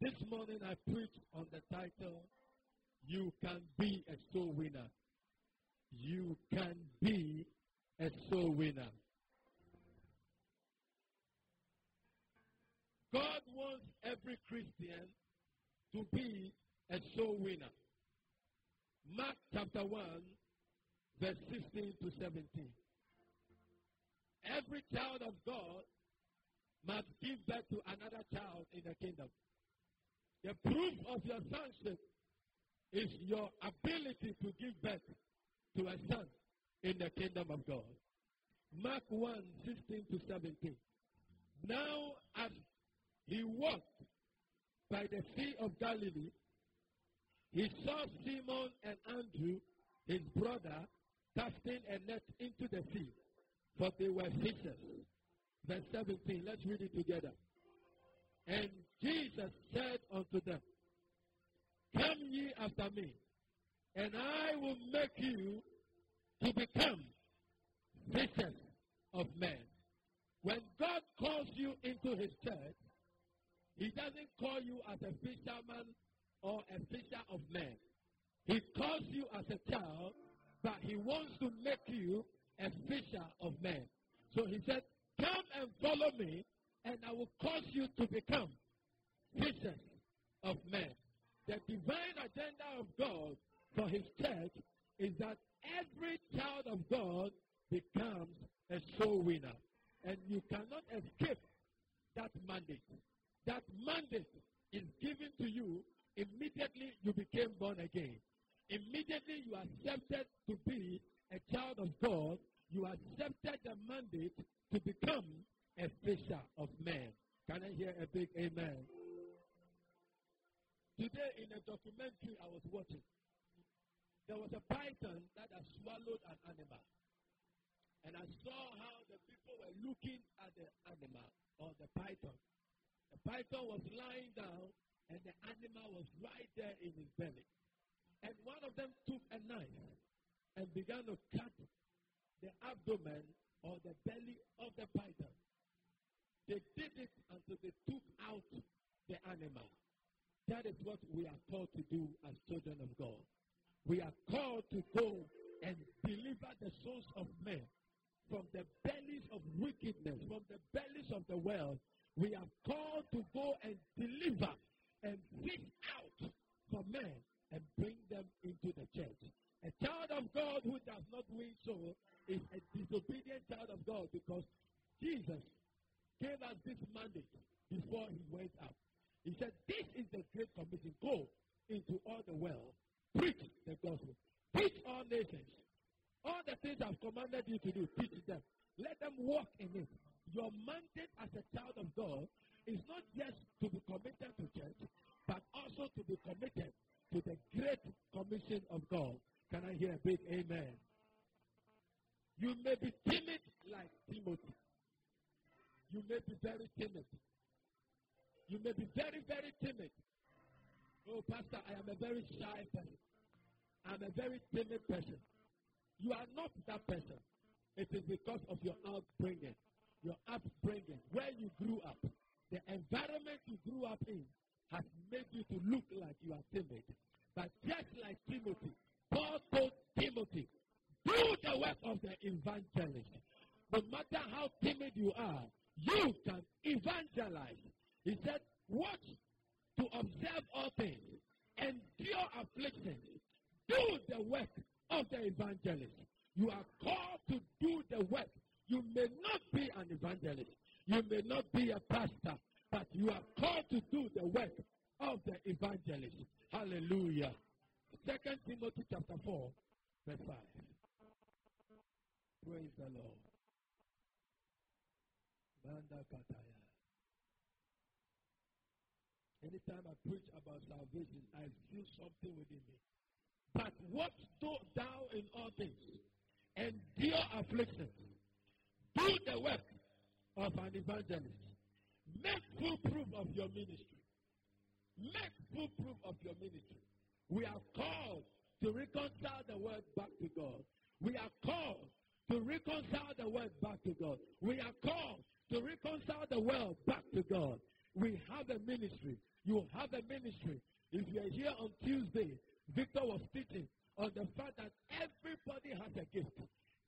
This morning I preach on the title, You Can Be a Soul Winner. You can be a soul winner. God wants every Christian to be a soul winner. Mark chapter 1, verse 16 to 17. Every child of God must give birth to another child in the kingdom. The proof of your sonship is your ability to give birth to a son in the kingdom of God. Mark 1 16 to 17. Now, as he walked by the Sea of Galilee, he saw Simon and Andrew, his brother, casting a net into the sea, for they were fishers. Verse 17, let's read it together. And Jesus said unto them, Come ye after me, and I will make you to become fishers of men. When God calls you into his church, he doesn't call you as a fisherman or a fisher of men. He calls you as a child, but he wants to make you a fisher of men. So he said, Come and follow me, and I will cause you to become fishers of men. The divine agenda of God for his church is that every child of God becomes a soul winner. And you cannot escape that mandate. That mandate is given to you immediately you became born again. Immediately you accepted to be a child of God, you accepted the mandate to become a fisher of men. Can I hear a big amen? Today in a documentary I was watching, there was a python that had swallowed an animal. And I saw how the people were looking at the animal or the python. The python was lying down and the animal was right there in his belly. And one of them took a knife and began to cut the abdomen or the belly of the python. They did it until they took out the animal. That is what we are called to do as children of God. We are called to go and deliver the souls of men from the bellies of wickedness, from the bellies of the world. We are called to go and deliver and fish out for men and bring them into the church. A child of God who does not win soul is a disobedient child of God because Jesus gave us this mandate before he went up. He said, This is the great commission. Go into all the world, preach the gospel, teach all nations. All the things I've commanded you to do, teach them. Let them walk in it. Your mandate as a child of God is not just to be committed to church, but also to be committed to the great commission of God. Can I hear a big amen? You may be timid like Timothy. You may be very timid. You may be very, very timid. Oh, Pastor, I am a very shy person. I'm a very timid person. You are not that person. It is because of your upbringing, your upbringing, where you grew up, the environment you grew up in has made you to look like you are timid. But just like Timothy, Paul told Timothy, do the work of the evangelist. No matter how timid you are, you can evangelize. He said, watch to observe all things, endure afflictions, do the work of the evangelist. You are called to do the work. You may not be an evangelist. You may not be a pastor, but you are called to do the work of the evangelist. Hallelujah. Second Timothy chapter 4, verse 5. Praise the Lord. Anytime I preach about salvation, I feel something within me. But what do thou in all things? Endure affliction. Do the work of an evangelist. Make full proof of your ministry. Make full proof of your ministry. We are called to reconcile the world back to God. We are called to reconcile the world back to God. We are called to reconcile the world back to God. We have a ministry. You have a ministry. If you are here on Tuesday, Victor was teaching on the fact that everybody has a gift.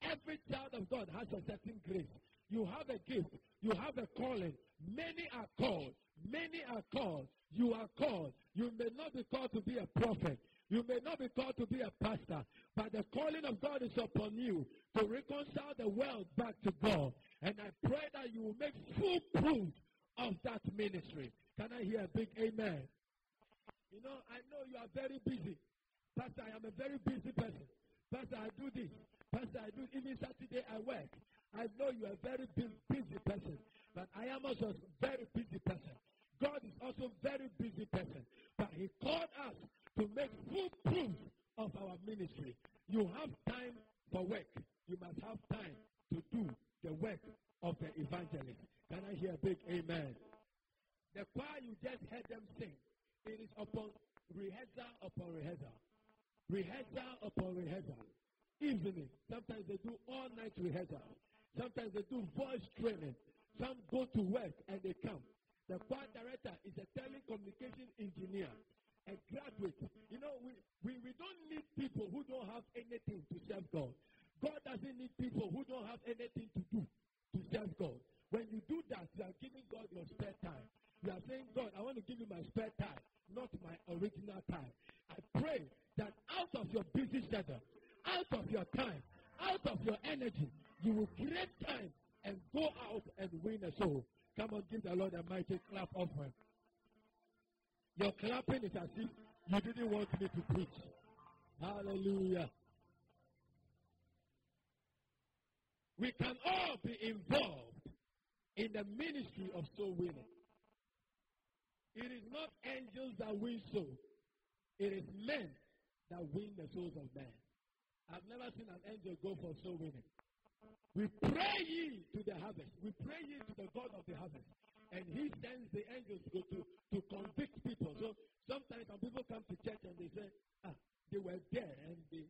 Every child of God has a certain grace. You have a gift. You have a calling. Many are called. Many are called. You are called. You may not be called to be a prophet. You may not be called to be a pastor. But the calling of God is upon you to reconcile the world back to God. And I pray that you will make full proof of that ministry. Can I hear a big amen? You know, I know you are very busy. Pastor, I am a very busy person. Pastor, I do this. Pastor, I do even Saturday I work. I know you are a very busy person, but I am also a very busy person. God is also a very busy person, but He called us to make full proof of our ministry. You have time for work. You must have time to do the work of the evangelist. Can I hear a big amen? The choir you just heard them sing, it is upon rehearsal upon rehearsal. Rehearsal upon rehearsal. Evening. Sometimes they do all night rehearsal. Sometimes they do voice training. Some go to work and they come. The choir director is a telecommunication engineer, a graduate. You know, we, we, we don't need people who don't have anything to serve God. God doesn't need people who don't have anything to do to serve God. When you do that, you are giving God your spare time. You are saying, God, I want to give you my spare time, not my original time. I pray that out of your busy schedule, out of your time, out of your energy, you will create time and go out and win a soul. Come on, give the Lord a mighty clap offering. Your clapping is as if you didn't want me to preach. Hallelujah. We can all be involved in the ministry of soul winning. It is not angels that win souls. It is men that win the souls of men. I've never seen an angel go for soul winning. We pray ye to the harvest. We pray ye to the God of the harvest. And he sends the angels to, to, to convict people. So sometimes some people come to church and they say, ah, they were there and they,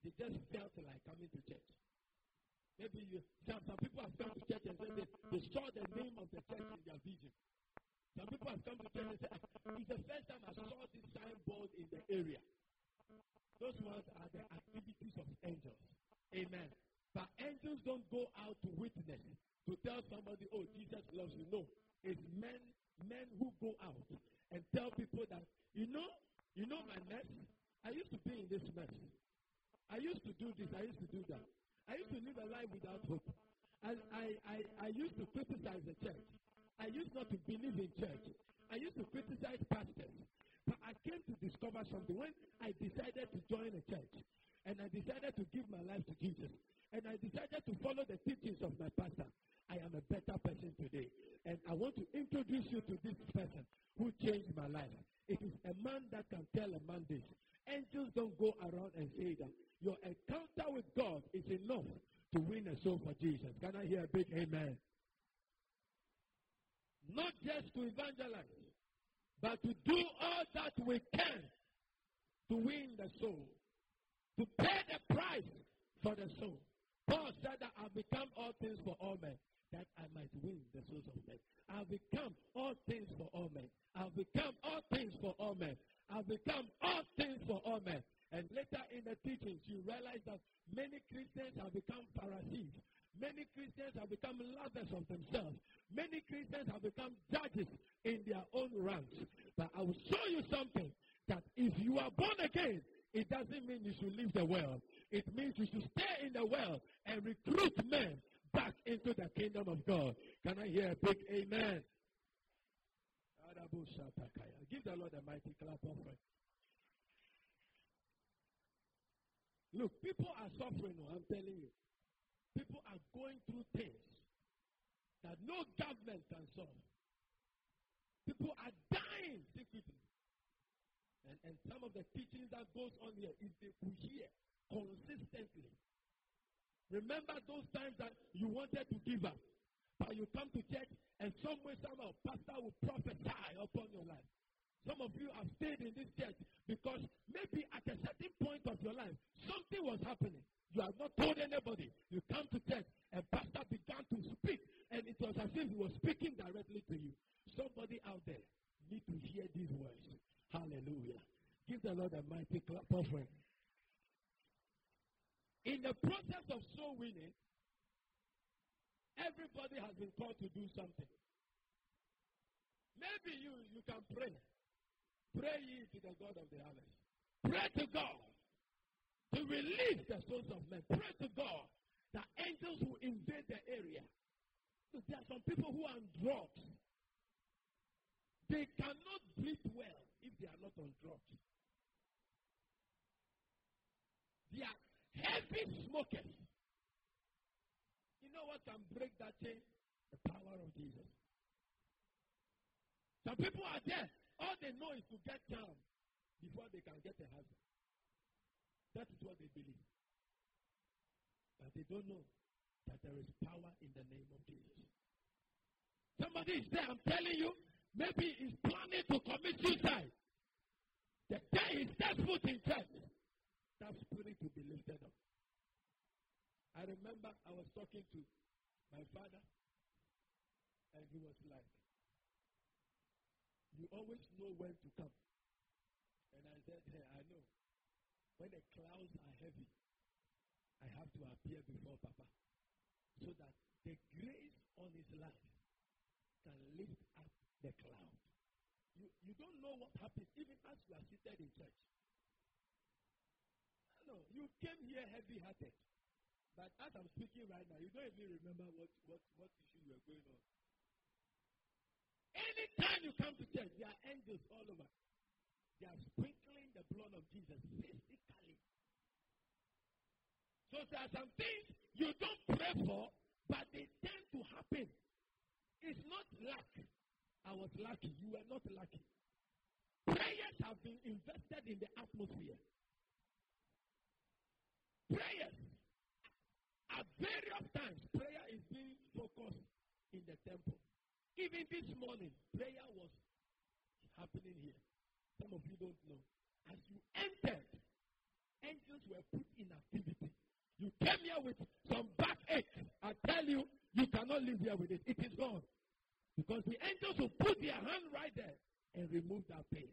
they just felt like coming to church. Maybe you, some, some people have come to church and said they, they saw the name of the church in their vision. Some people have come to church and said, ah, it's the first time I saw this signboard in the area. Those ones are the activities of angels. Amen. But angels don't go out to witness, to tell somebody, oh, Jesus loves you. No. It's men, men who go out and tell people that, you know, you know my mess? I used to be in this mess. I used to do this, I used to do that. I used to live a life without hope. I, I, I, I used to criticize the church. I used not to believe in church. I used to criticize pastors. But I came to discover something. When I decided to join a church and I decided to give my life to Jesus, and I decided to follow the teachings of my pastor, I am a better person today. And I want to introduce you to this person who changed my life. It is a man that can tell a man this. Angels don't go around and say that. Your encounter with God is enough to win a soul for Jesus. Can I hear a big amen? Not just to evangelize, but to do all that we can to win the soul, to pay the price for the soul. Paul said that I've become all things for all men, of men. I've become all things for all men. I've become all things for all men. I've become all things for all men. And later in the teachings, you realize that many Christians have become Pharisees. Many Christians have become lovers of themselves. Many Christians have become judges in their own ranks. But I will show you something that if you are born again, it doesn't mean you should leave the world. It means you should stay in the world and recruit men into the kingdom of God. Can I hear a big amen? Give the Lord a mighty clap offering. Look, people are suffering, oh, I'm telling you. People are going through things that no government can solve. People are dying secretly. And, and some of the teachings that goes on here, if they could hear consistently. Remember those times that you wanted to give up, but you come to church and some way, somehow, pastor will prophesy upon your life. Some of you have stayed in this church because maybe at a certain point of your life, something was happening. You have not told anybody. You come to church and pastor began to speak, and it was as if he was speaking directly to you. Somebody out there need to hear these words. Hallelujah. Give the Lord a mighty clap offering. In the process of soul winning, everybody has been called to do something. Maybe you, you can pray. Pray ye to the God of the harvest. Pray to God to release the souls of men. Pray to God that angels will invade the area. There are some people who are on drugs. They cannot breathe well if they are not on drugs. They are heavy smokers. You know what can break that chain? The power of Jesus. Some people are there. All they know is to get down before they can get a husband. That is what they believe. But they don't know that there is power in the name of Jesus. Somebody is there, I'm telling you, maybe he's planning to commit suicide. The day he steps foot in church, that spirit will be lifted up. I remember I was talking to my father, and he was like, You always know when to come. And I said, Hey, I know. When the clouds are heavy, I have to appear before Papa so that the grace on his life can lift up the cloud. You, you don't know what happens even as you are seated in church. No, you came here heavy hearted. But as I'm speaking right now, you don't even remember what, what, what issue you are going on. Anytime you come to church, there are angels all over. They are sprinkling the blood of Jesus physically. So there are some things you don't pray for, but they tend to happen. It's not luck. I was lucky. You were not lucky. Prayers have been invested in the atmosphere. Prayers. At various times, prayer is being focused in the temple. Even this morning, prayer was happening here. Some of you don't know. As you entered, angels were put in activity. You came here with some backache. I tell you, you cannot live here with it. It is gone. Because the angels will put their hand right there and remove that pain.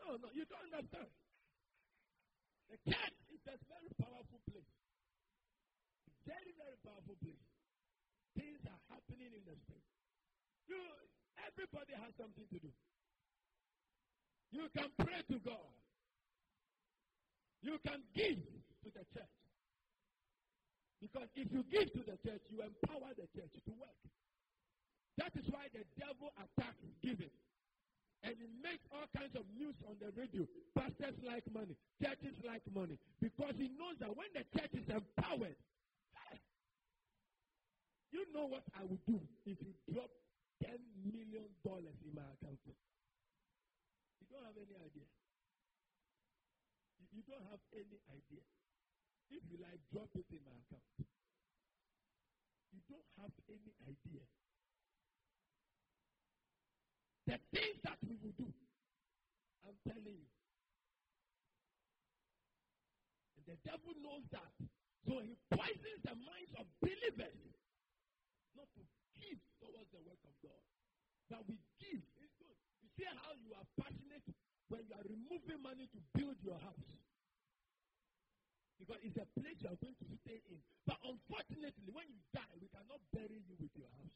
No, no, you don't understand. The church is a very powerful place. Very, very powerful place. Things are happening in the spirit. You, everybody has something to do. You can pray to God. You can give to the church. Because if you give to the church, you empower the church to work. That is why the devil attacks giving. And he makes all kinds of news on the radio. Pastors like money. Churches like money. Because he knows that when the church is empowered, you know what I would do if you drop $10 million in my account. You don't have any idea. You don't have any idea. If you like, drop it in my account. You don't have any idea. The things that we will do, I'm telling you. And the devil knows that. So he poisons the minds of believers not to give towards the work of God. But we give. It's good. You see how you are passionate when you are removing money to build your house. Because it's a place you are going to stay in. But unfortunately, when you die, we cannot bury you with your house.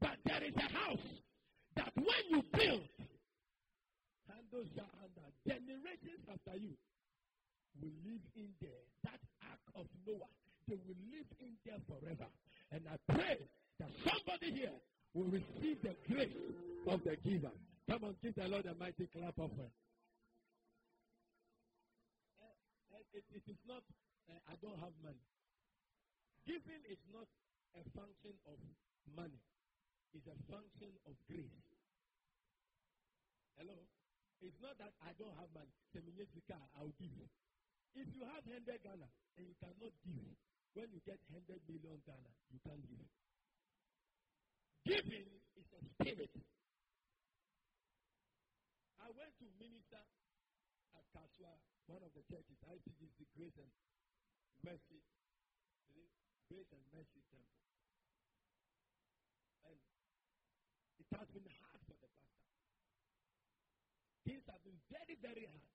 But there is a house that when you build, handles under, generations after you will live in there. That ark of Noah, they will live in there forever. And I pray that somebody here will receive the grace of the giver. Come on, give the Lord a mighty clap of hand. it, it is not, uh, I don't have money. Giving is not a function of money, it's a function of grace. Hello? It's not that I don't have money. car, I'll give you. If you have 100 Ghana and you cannot give, when you get 100 million Ghana, you can't give. Giving is a spirit. I went to minister at Kasoa one of the churches, ICGC Grace and Mercy, Grace and Mercy Temple. And It has been hard for the pastor. Things have been very, very hard.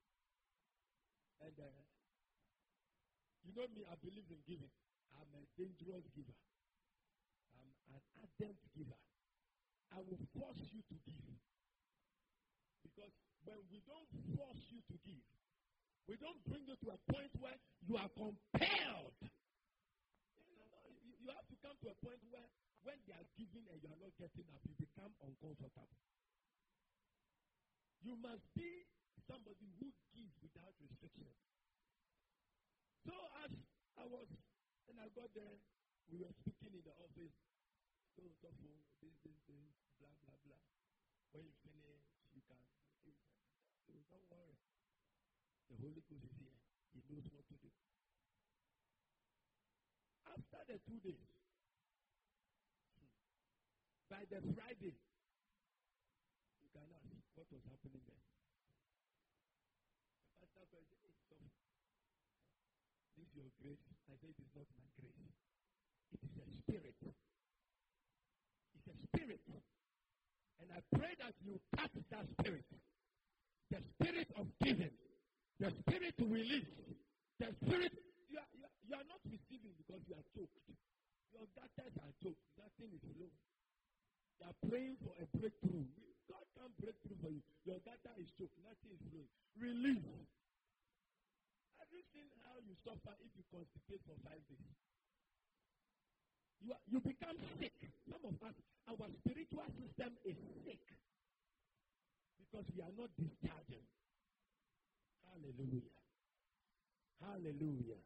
And uh, you know me, I believe in giving. I'm a dangerous giver. I'm an ardent giver. I will force you to give. Because when we don't force you to give, we don't bring you to a point where you are compelled. You have to come to a point where when they are giving and you are not getting up, you become uncomfortable. You must be somebody who gives without restriction. So as I was, and I got there, we were speaking in the office. So, so for this, this, this, blah, blah, blah. When you finish, you can. So don't worry. The Holy Ghost is here. He knows what to do. After the two days, by the Friday, you can ask what was happening there. The pastor said, hey, so, this is your grace. I said, it is not my grace. It is a spirit. It's a spirit. And I pray that you catch that spirit. The spirit of giving. The spirit to release. The spirit, you are, you are, you are not receiving because you are choked. Your gutters are choked. Nothing is flowing. You are praying for a breakthrough. God can't break through for you. Your gutter is choked. Nothing is flowing. Release. Have you seen how you suffer if you constipate for five days? You, are, you become sick. Some of us, our spiritual system is sick because we are not discharging. Hallelujah. Hallelujah.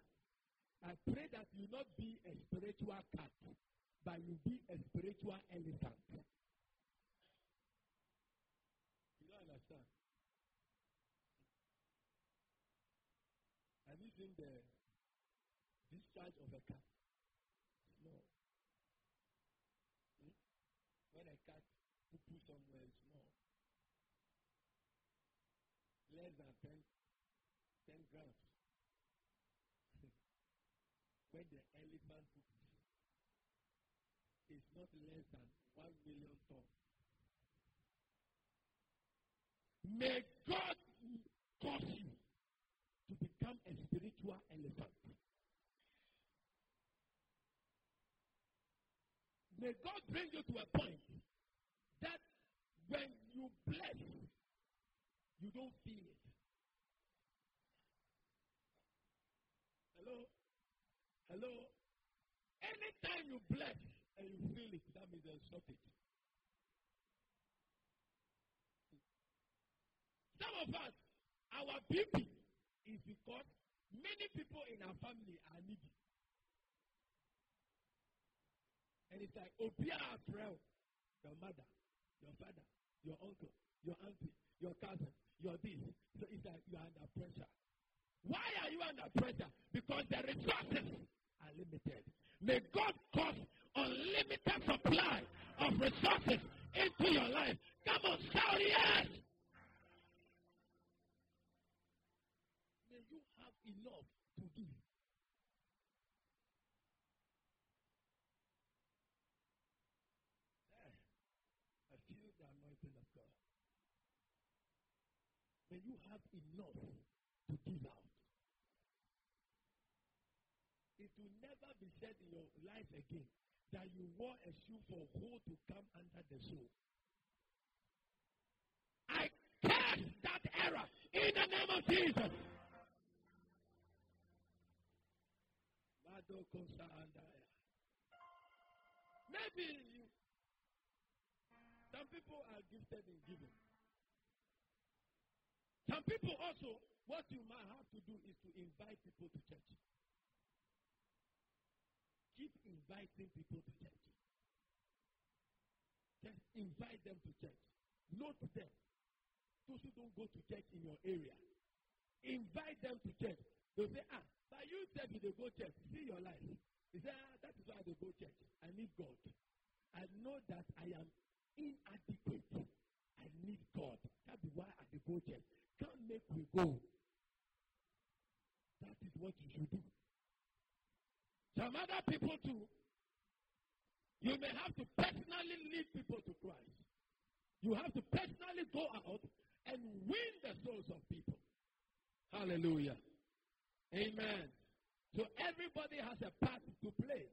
I pray that you not be a spiritual cat, but you be a spiritual elephant. You don't understand? You seen the discharge of a cat? Small. Hmm? When a cat poo somewhere small, less than 10, 10 grams. when the elephant poops, it's not less than 1 million tons. May God cause you to become a spiritual elephant. May God bring you to a point that when you bless, you don't feel it. Hello? Hello? Anytime you bless and you feel it, that means there's shortage. Some of us, our BP is because many people in our family are needy. And it's like, oh, Obia April, your mother, your father, your uncle, your auntie, your cousin, your this. So it's like you are under pressure. Why are you under pressure? Because the resources are limited. May God cause unlimited supply of resources into your life. Come on, shout yes! May you have enough to give. Eh, there, I feel the anointing of God. May you have enough to give out. It will never be said in your life again that you wore a shoe for who to come under the shoe. I curse that error in the name of Jesus. Maybe you, some people are gifted in giving. Some people also, what you might have to do is to invite people to church. Keep inviting people to church. Just invite them to church. Note them. Those who don't go to church in your area. Invite them to church. They'll say, ah, but you said you go church. See your life. He said, ah, that is why they go church. I need God. I know that I am inadequate. I need God. That is why I go church. Can't make we go. That is what you should do. Some other people too. You may have to personally lead people to Christ. You have to personally go out and win the souls of people. Hallelujah. Amen. So everybody has a part to play.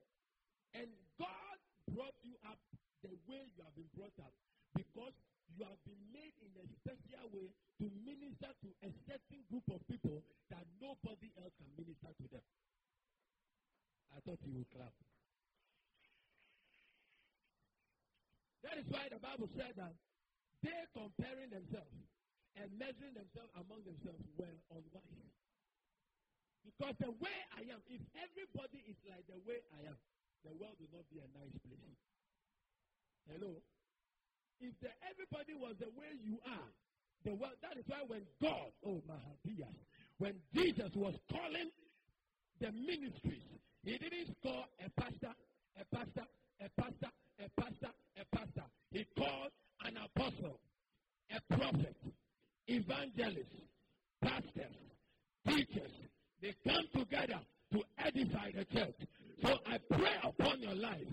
And God brought you up the way you have been brought up because you have been made in a special way to minister to a certain group of people that nobody else can minister to them. I thought you would clap. That is why the Bible said that they comparing themselves and measuring themselves among themselves were unwise. Because the way I am, if everybody is like the way I am, the world will not be a nice place. Hello? If the, everybody was the way you are, the world, that is why when God, oh Mahadias, when Jesus was calling the ministries, he didn't call a pastor, a pastor, a pastor, a pastor, a pastor. He called an apostle, a prophet, evangelist, pastors, teachers. They come together to edify the church. So I pray upon your life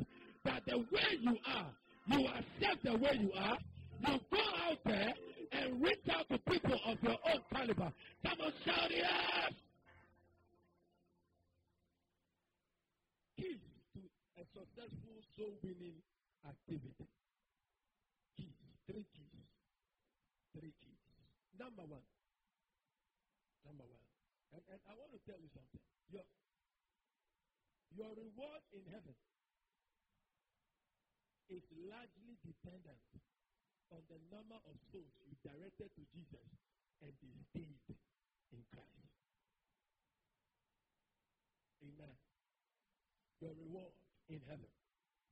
that the way you are, you accept the way you are, you go out there and reach out to people of your own caliber. Come on, shout yes! Keys to a successful soul winning activity. Keys, three keys. Three keys. Number one. Number one. And, and I want to tell you something. Your, your reward in heaven is largely dependent on the number of souls you directed to Jesus and they in Christ. Amen. Your reward in heaven.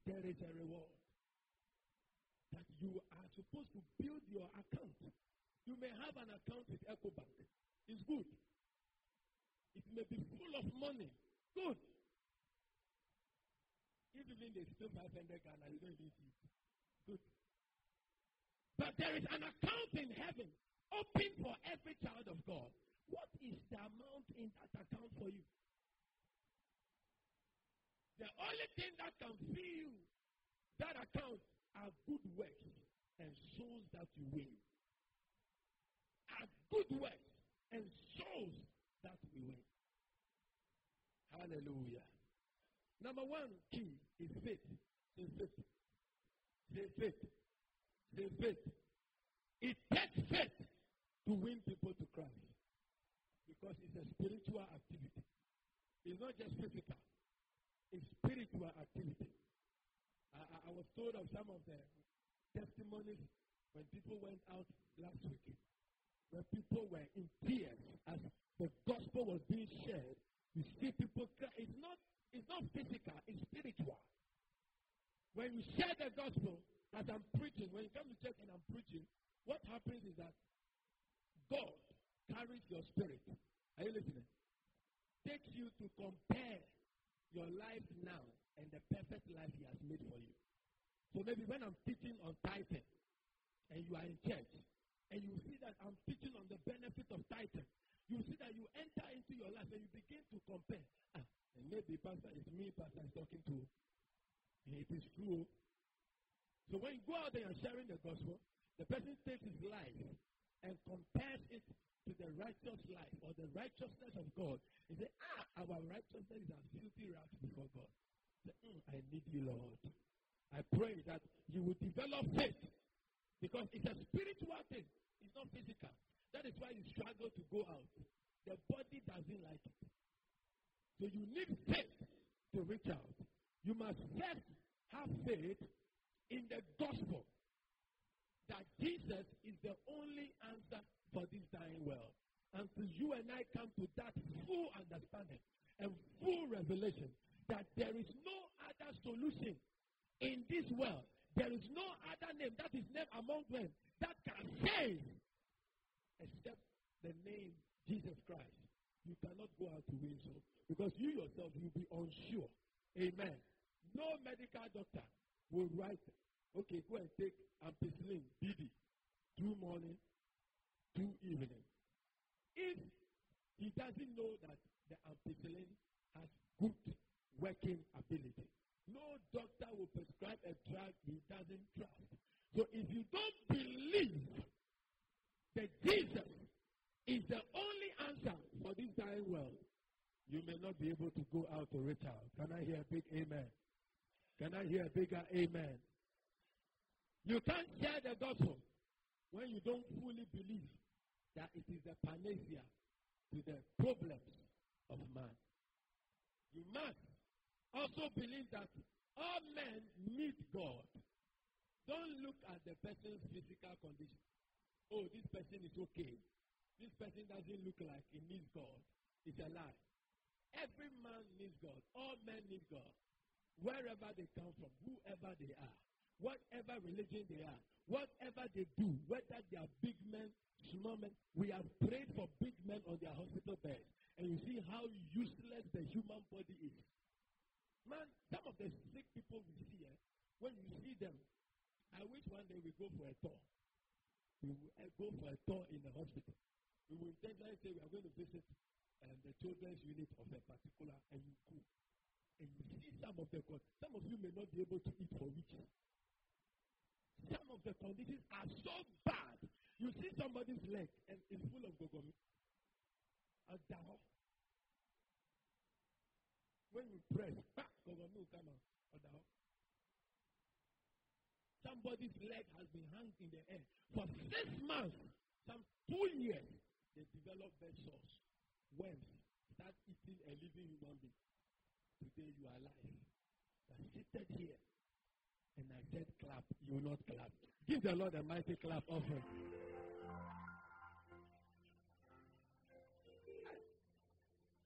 There is a reward that you are supposed to build your account. You may have an account with EcoBank. It's good. It may be full of money. Good. If even they steal 500 Ghana, you don't see it. Good. But there is an account in heaven open for every child of God. What is the amount in that account for you? The only thing that can fill that account are good works and souls that you win. Are good works and souls that we win. Hallelujah. Number one key is faith. Say faith. Say faith. Say faith. It takes faith to win people to Christ because it's a spiritual activity. It's not just physical. It's spiritual activity. I, I, I was told of some of the testimonies when people went out last week, where people were in tears as the gospel was being shared. You see people cry. It's not, it's not physical, it's spiritual. When you share the gospel, as I'm preaching, when you come to church and I'm preaching, what happens is that God carries your spirit. Are you listening? Takes you to compare your life now and the perfect life He has made for you. So maybe when I'm teaching on tithing and you are in church and you see that I'm teaching on the benefit of tithing, you see that you enter into your life and you begin to compare. Ah, and maybe Pastor is me, Pastor is talking to. It is true. So when you go out there and sharing the gospel, the person takes his life and compares it to the righteous life or the righteousness of God. He said, Ah, our righteousness is as filthy rags before God. Mm, I need you, Lord. I pray that you will develop faith because it's a spiritual thing. It's not physical. That is why you struggle to go out. The body doesn't like it. So you need faith to reach out. You must first have faith in the gospel that Jesus is the only answer for this dying world. Until you and I come to that full understanding and full revelation that there is no other solution in this world. There is no other name that is named among them that can save except the name Jesus Christ. You cannot go out to win so because you yourself will be unsure. Amen. No medical doctor will write, okay, go and take ampicillin, BD, two morning, two evening. If he doesn't know that the ampicillin has good working ability, no doctor will prescribe a drug he doesn't trust. So if you don't believe that Jesus is the only answer for this dying world, you may not be able to go out to reach out. Can I hear a big amen? Can I hear a bigger amen? You can't share the gospel when you don't fully believe that it is the panacea to the problems of man. You must also believe that all men need God. Don't look at the person's physical condition. Oh, this person is okay. This person doesn't look like he needs God. It's a lie. Every man needs God. All men need God. Wherever they come from, whoever they are, whatever religion they are, whatever they do, whether they are big men, small men, we have prayed for big men on their hospital beds. And you see how useless the human body is. Man, some of the sick people we see, eh, when you see them, I wish one day we go for a tour. We will uh, go for a tour in the hospital. We will intentionally say we are going to visit um, the children's unit of a particular, and you go. And you see some of the, some of you may not be able to eat for weeks. Some of the conditions are so bad. You see somebody's leg and it's full of gogomi. A down. When you press, gogomi will come out. Down. Somebody's leg has been hung in the air for six months, some two years. They develop bed sores, worms, start eating a living human being. Today you are alive. You are seated here. And I said clap, you will not clap. Give the Lord a mighty clap offering.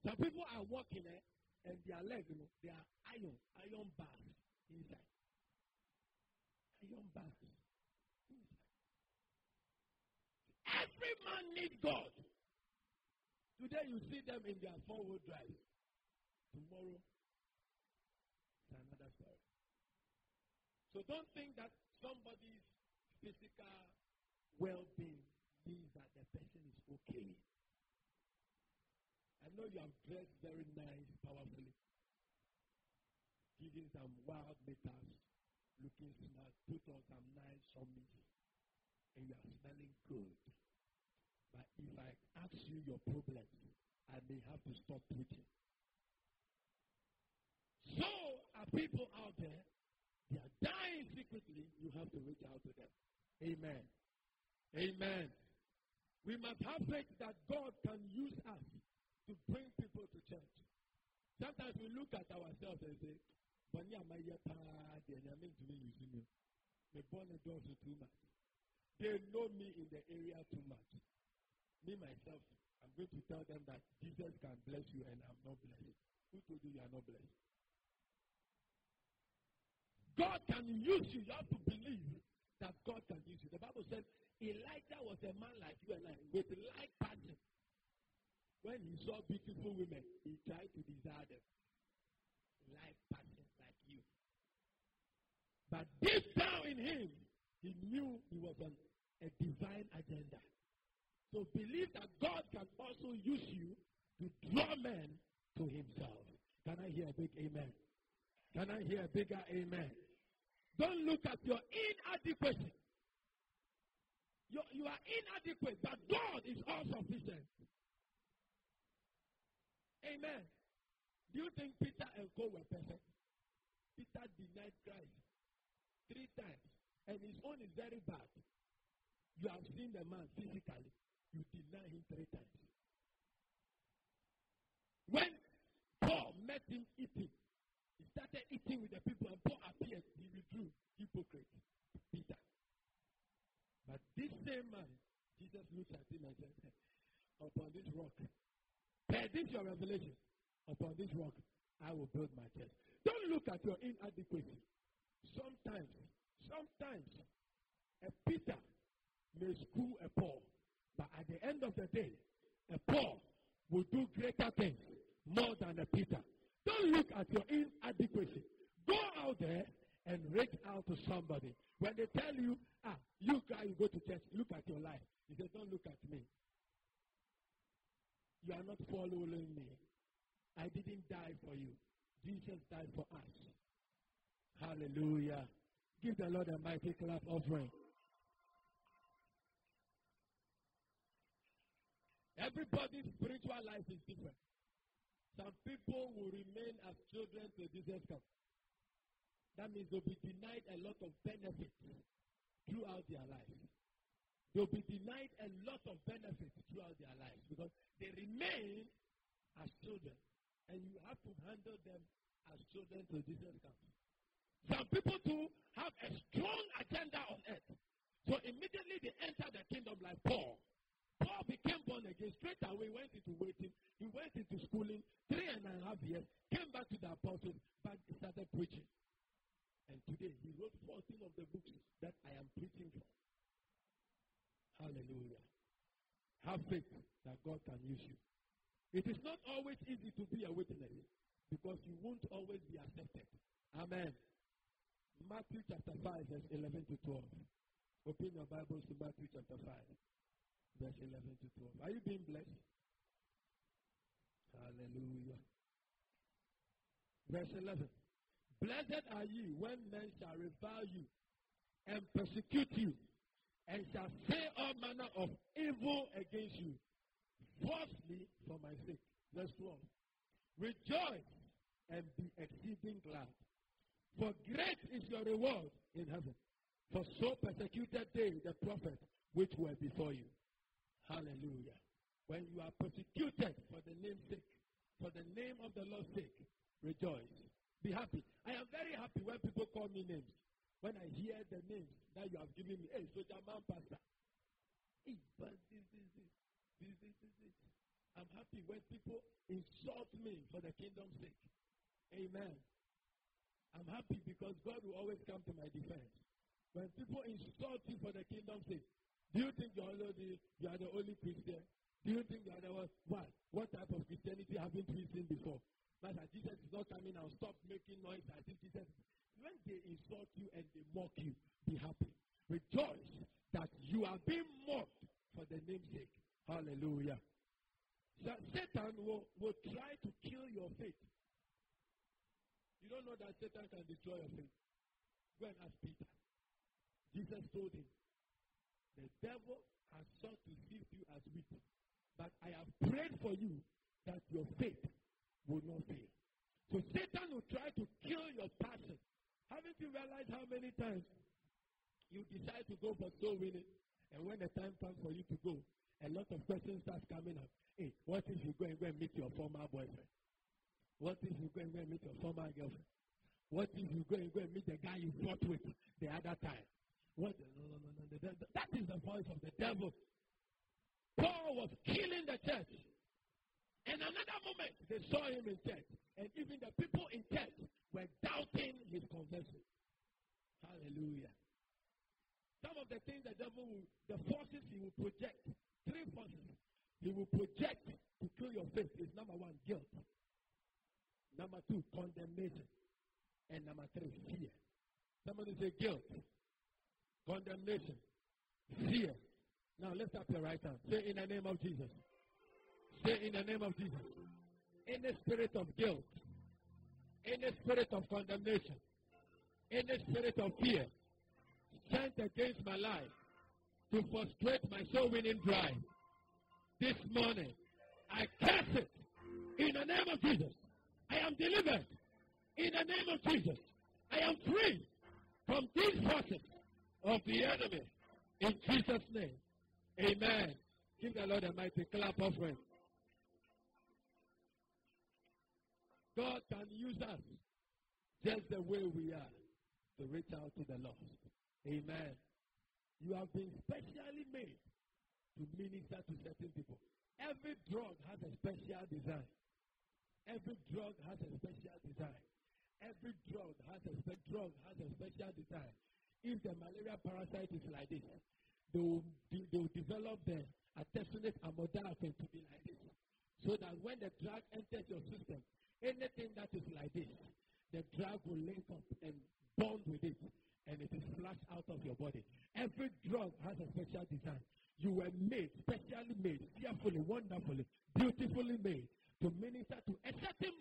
Some people are walking eh, and their legs, you know, they are iron, iron bars inside. Iron bars inside. Every man needs God. Today you see them in their four-wheel drive. Tomorrow, it's another story. So don't think that somebody's physical well-being means that the person is okay. I know you have dressed very nice, powerfully, giving some wild makeup, looking smart, put on some nice shawmies, and you are smelling good. But if I ask you your problems, I may have to stop preaching. So are people out there, they are dying secretly, you have to reach out to them. Amen. Amen. We must have faith that God can use us to bring people to church. Sometimes we look at ourselves and say, Bani amaya pa de nyame ntumi using me. Me born a door too much. They know me in the area too much. Me myself, I'm going to tell them that Jesus can bless you and I'm not blessed. Who told you you are not blessed? God can use you. You have to believe that God can use you. The Bible says Elijah was a man like you and I with like passion. When he saw beautiful women, he tried to desire them. Like passion like you. But deep down in him, he knew he was on a divine agenda. So believe that God can also use you to draw men to himself. Can I hear a big amen? Can I hear a bigger amen? Don't look at your inadequacy. You, you are inadequate, but God is all sufficient. Amen. Do you think Peter and Co were perfect? Peter denied Christ three times, and his own is very bad. You have seen the man physically, you deny him three times. When Paul met him eating, he started eating with the people, and Paul appeared. He withdrew. Hypocrite. Peter. But this same man, Jesus looked at him and said, Upon this rock, per this your revelation, upon this rock, I will build my church. Don't look at your inadequacy. Sometimes, sometimes, a Peter may school a Paul, but at the end of the day, a Paul will do greater things more than a Peter. Don't look at your inadequacy. Go out there and reach out to somebody. When they tell you, ah, you guys go to church, look at your life. he says, don't look at me. You are not following me. I didn't die for you. Jesus died for us. Hallelujah. Give the Lord a mighty clap offering. Everybody's spiritual life is different. Some people will remain as children till Jesus comes. That means they'll be denied a lot of benefits throughout their life. They'll be denied a lot of benefits throughout their lives because they remain as children. And you have to handle them as children till Jesus comes. Some people too have a strong agenda on earth. So immediately they enter the kingdom like Paul. Born again. Straight away went into waiting. He went into schooling three and a half years, came back to the apostles, but started preaching. And today he wrote 14 of the books that I am preaching from. Hallelujah. Have faith that God can use you. It is not always easy to be a witness because you won't always be accepted. Amen. Matthew chapter 5, verse 11 to 12. Open your Bibles to Matthew chapter 5, verse 11 to 12. Are you being blessed? Hallelujah. Verse 11. Blessed are ye when men shall revile you and persecute you and shall say all manner of evil against you, falsely for my sake. Verse 12. Rejoice and be exceeding glad, for great is your reward in heaven. For so persecuted they the prophets which were before you. Hallelujah. When you are persecuted for the name's sake, for the name of the Lord's sake, rejoice. Be happy. I am very happy when people call me names. When I hear the names that you have given me, hey, Soldier Man Pastor. Hey, but this, this, this, this, this, this, this. I'm happy when people insult me for the kingdom's sake. Amen. I'm happy because God will always come to my defense. When people insult you for the kingdom's sake, do you think you are the, you are the only Christian? Do you think you are the one? What? What type of Christianity haven't we seen before? Master, Jesus is not coming now. Stop making noise as if Jesus. When they insult you and they mock you, be happy. Rejoice that you are being mocked for the name's sake. Hallelujah. So Satan will, will try to kill your faith. You don't know that Satan can destroy your faith. Go and ask Peter. Jesus told him, The devil has sought to sift you as wheat, but I have prayed for you that your faith will not fail. So Satan will try to kill your passion. Haven't you realized how many times you decide to go for soul winning, and when the time comes for you to go, a lot of questions start coming up. Hey, what if you go and go and meet your former boyfriend? What if you go and go and meet your former girlfriend? What if you go and go and meet the guy you fought with the other time? What? That is the voice of the devil. Paul was killing the church. And another moment, they saw him in church. And even the people in church were doubting his conversion. Hallelujah. Some of the things the devil will, the forces he will project, three forces he will project to kill your faith is number one, guilt. Number two, condemnation. And number three, fear. Somebody say guilt, condemnation, fear. Now lift up your right hand. Say in the name of Jesus. Say in the name of Jesus. Any spirit of guilt, any spirit of condemnation, any spirit of fear sent against my life to frustrate my soul winning drive this morning, I curse it in the name of Jesus. I am delivered in the name of Jesus. I am free from these forces of the enemy in Jesus' name. Amen. Give the Lord a mighty clap of offering. God can use us just the way we are to reach out to the lost. Amen. You have been specially made to minister to certain people. Every drug has a special design. Every drug has a special design. Every drug has a spe- drug has a special design. If the malaria parasite is like this, they will, de- they will develop the artesunate amodiaquine to be like this. So that when the drug enters your system, anything that is like this, the drug will link up and bond with it, and it is flushed out of your body. Every drug has a special design. You were made, specially made, fearfully, wonderfully, beautifully made to minister to a certain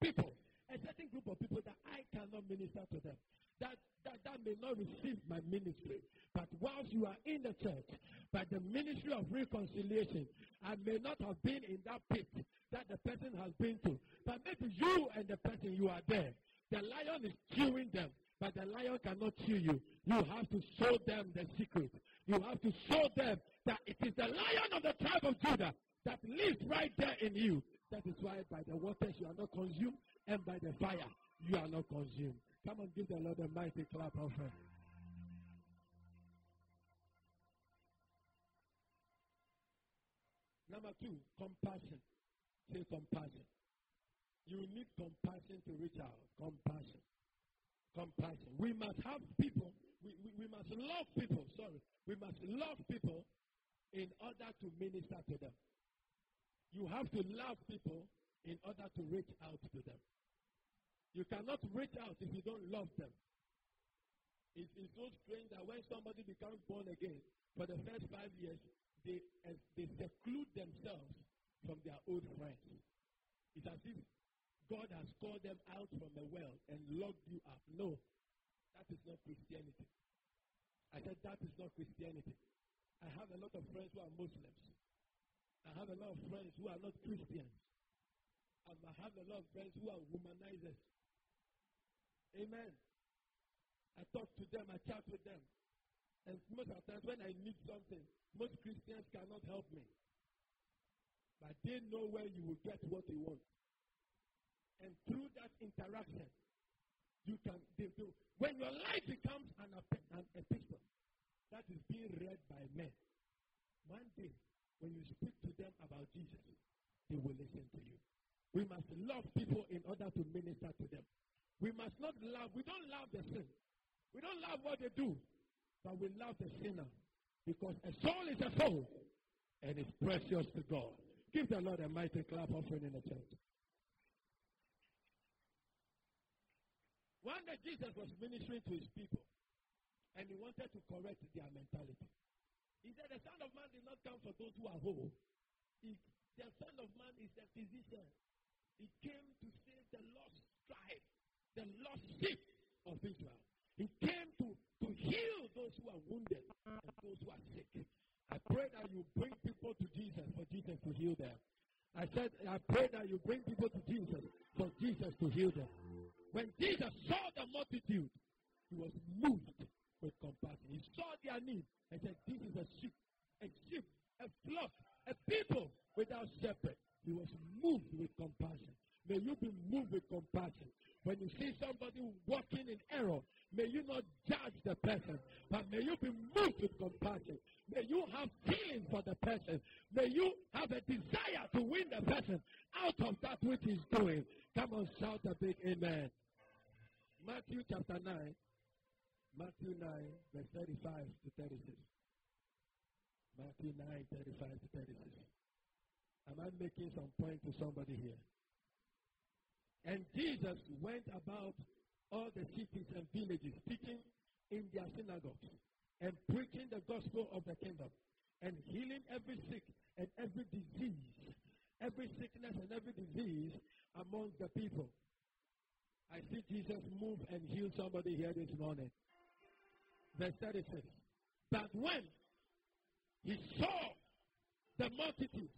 people, a certain group of people that I cannot minister to them. That, that may not receive my ministry. But whilst you are in the church, by the ministry of reconciliation, I may not have been in that pit that the person has been to. But maybe you and the person you are there. The lion is chewing them, but the lion cannot chew you. You have to show them the secret. You have to show them that it is the lion of the tribe of Judah that lives right there in you. That is why by the waters you are not consumed, and by the fire you are not consumed. Come and give the Lord a mighty clap offering. Number two, compassion. Say compassion. You need compassion to reach out. Compassion. Compassion. We must have people, we, we, we must love people, sorry. We must love people in order to minister to them. You have to love people in order to reach out to them. You cannot reach out if you don't love them. It is so strange that when somebody becomes born again, for the first five years, they, they seclude themselves from their old friends. It's as if God has called them out from the well and locked you up. No, that is not Christianity. I said that is not Christianity. I have a lot of friends who are Muslims. I have a lot of friends who are not Christians. And I have a lot of friends who are womanizers. Amen. I talk to them, I chat with them. And most of the times when I need something, most Christians cannot help me. But they know where you will get what you want. And through that interaction, you can they, they, when your life becomes an, an epistle that is being read by men, one day when you speak to them about Jesus, they will listen to you. We must love people in order to minister to them. We must not love, we don't love the sin. We don't love what they do, but we love the sinner. Because a soul is a soul, and it's precious to God. Give the Lord a mighty clap offering in the church. One day Jesus was ministering to his people, and he wanted to correct their mentality. He said, The Son of Man did not come for those who are whole. He, the Son of Man is a physician. He came to save the lost tribe, the lost sheep of Israel. He came to, to heal those who are wounded and those who are sick. I pray that you bring people to Jesus for Jesus to heal them. I said, I pray that you bring people to Jesus for Jesus to heal them. When Jesus saw the multitude, he was moved with compassion. He saw their need and said, This is a sheep, a sheep, a flock, a people without shepherd. He was moved with compassion. May you be moved with compassion. When you see somebody walking in error, may you not judge the person, but may you be moved with compassion. May you have feeling for the person. May you have a desire to win the person out of that which he's doing. Come on, shout a big amen. Matthew chapter 9, Matthew 9, verse 35 to 36. Matthew 9, 35 to 36. Am I making some point to somebody here? And Jesus went about all the cities and villages, teaching in their synagogues and preaching the gospel of the kingdom and healing every sick and every disease, every sickness and every disease among the people. I see Jesus move and heal somebody here this morning. Verse 36. But when he saw the multitude,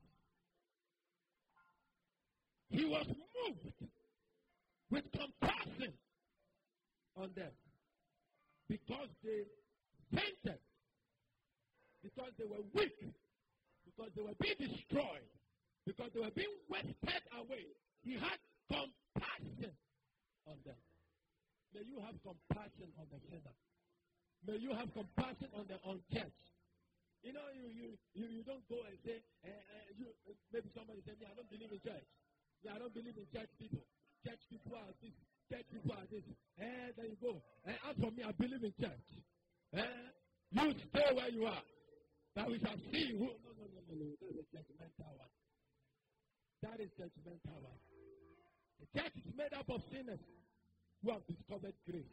he was moved with compassion on them because they fainted, because they were weak, because they were being destroyed, because they were being wasted away. He had compassion on them. May you have compassion on the sinner. May you have compassion on the unchurched. You know, you, you, you, you don't go and say, eh, eh, you, maybe somebody said, yeah, I don't believe in church. Yeah, I don't believe in church people. Church people are this. Church people are this. Eh, there you go. Eh, as for me, I believe in church. Eh, you stay where you are. That we shall see who. No, no, no, no, no. That is judgmental one. That is judgmental one. The church is made up of sinners who have discovered grace.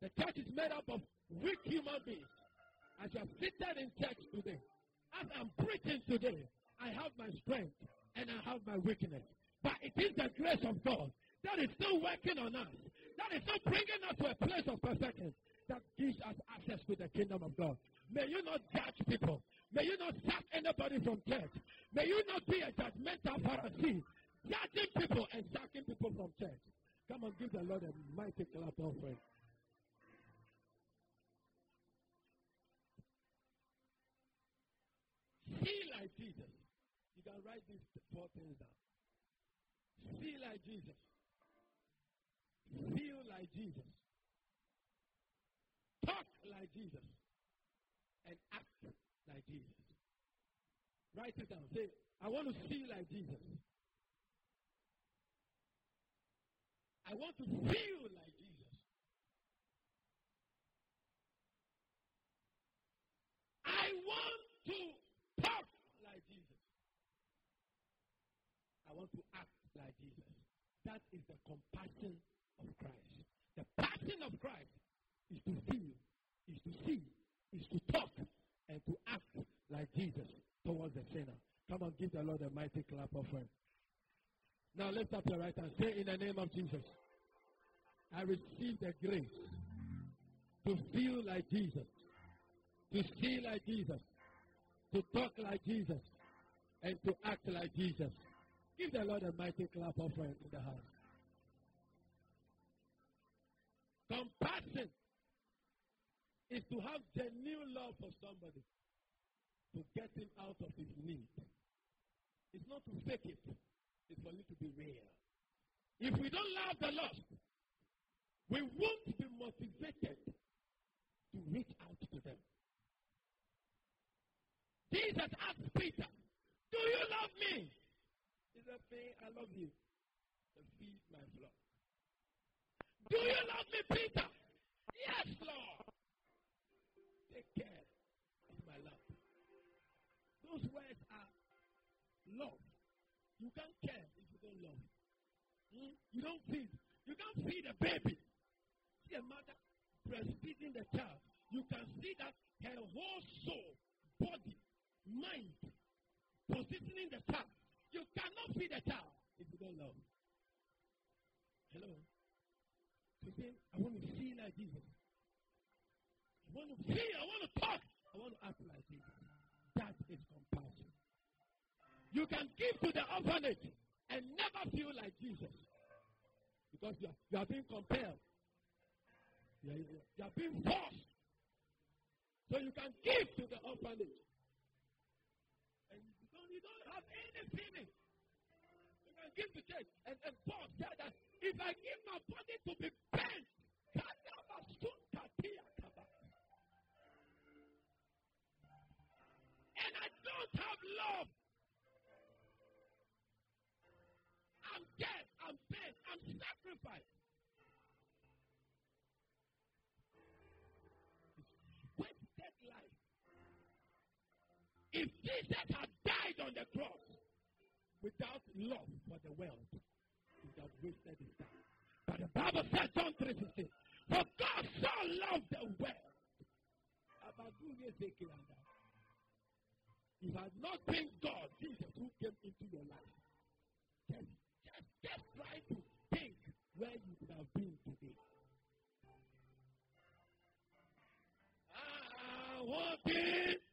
The church is made up of weak human beings. As you are seated in church today, as I'm preaching today, I have my strength and I have my weakness. But it is the grace of God that is still working on us, that is still bringing us to a place of perfection that gives us access to the kingdom of God. May you not judge people. May you not sack anybody from church. May you not be a judgmental Pharisee, judging people and sacking people from church. Come on, give the Lord a mighty clap offering. See like Jesus. You can write these four things down. See like Jesus. Feel like Jesus. Talk like Jesus. And act like Jesus. Write it down. Say, I want to see like Jesus. I want to feel like Jesus. I want to talk like Jesus. I want to act like Jesus. That is the compassion of Christ. The passion of Christ is to feel, is to see, is to talk, and to act like Jesus towards the sinner. Come on, give the Lord a mighty clap of hand. Now lift up your right hand. Say in the name of Jesus, I receive the grace to feel like Jesus, to see like Jesus, to talk like Jesus, and to act like Jesus. Give the Lord a mighty clap of hand in the house. Compassion is to have genuine love for somebody to get him out of his need. It's not to fake it, it's for you to be real. If we don't love the lost, we won't be motivated to reach out to them. Jesus asked Peter, Do you love me? He said, I love you. Feed my flock. Do you love me, Peter? Yes, Lord. Take care of my love. Those words are love. You can't care if you don't love. Hmm? You don't feed. You can't feed a baby. See a mother breastfeeding the child. You can see that her whole soul, body, mind, positioning the child. You cannot feed a child if you don't love. Hello? Today, I want to see like Jesus. I want to feel, I want to talk, I want to act like Jesus. That is compassion. You can give to the orphanage and never feel like Jesus because you are, you are being compelled. You are, you are being forced. So you can give to the orphanage. And you don't, you don't have any feeling. You can give to church. And, and Paul said that if I give my body to be bent, and I don't have love, I'm dead, I'm bent, I'm sacrificed. Wasted life. If Jesus had died on the cross without love for the world, wasted his time. But the Bible says, John 3.16, For God so loved the world. It had not been God, Jesus, who came into your life. Just, just, just try to think where you would have been today. Ah, I want it.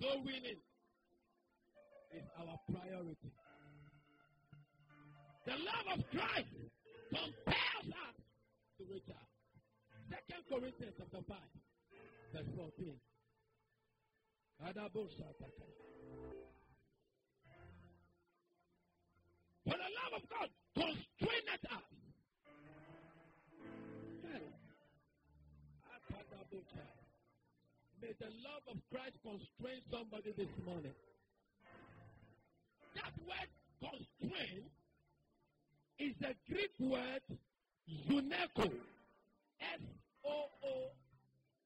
So winning is our priority. The love of Christ compels us to reach out. Second Corinthians chapter 5, verse 14. For the love of God constraineth us. May the love of Christ constrain somebody this morning. That word constrain is the Greek word zuneko. S O O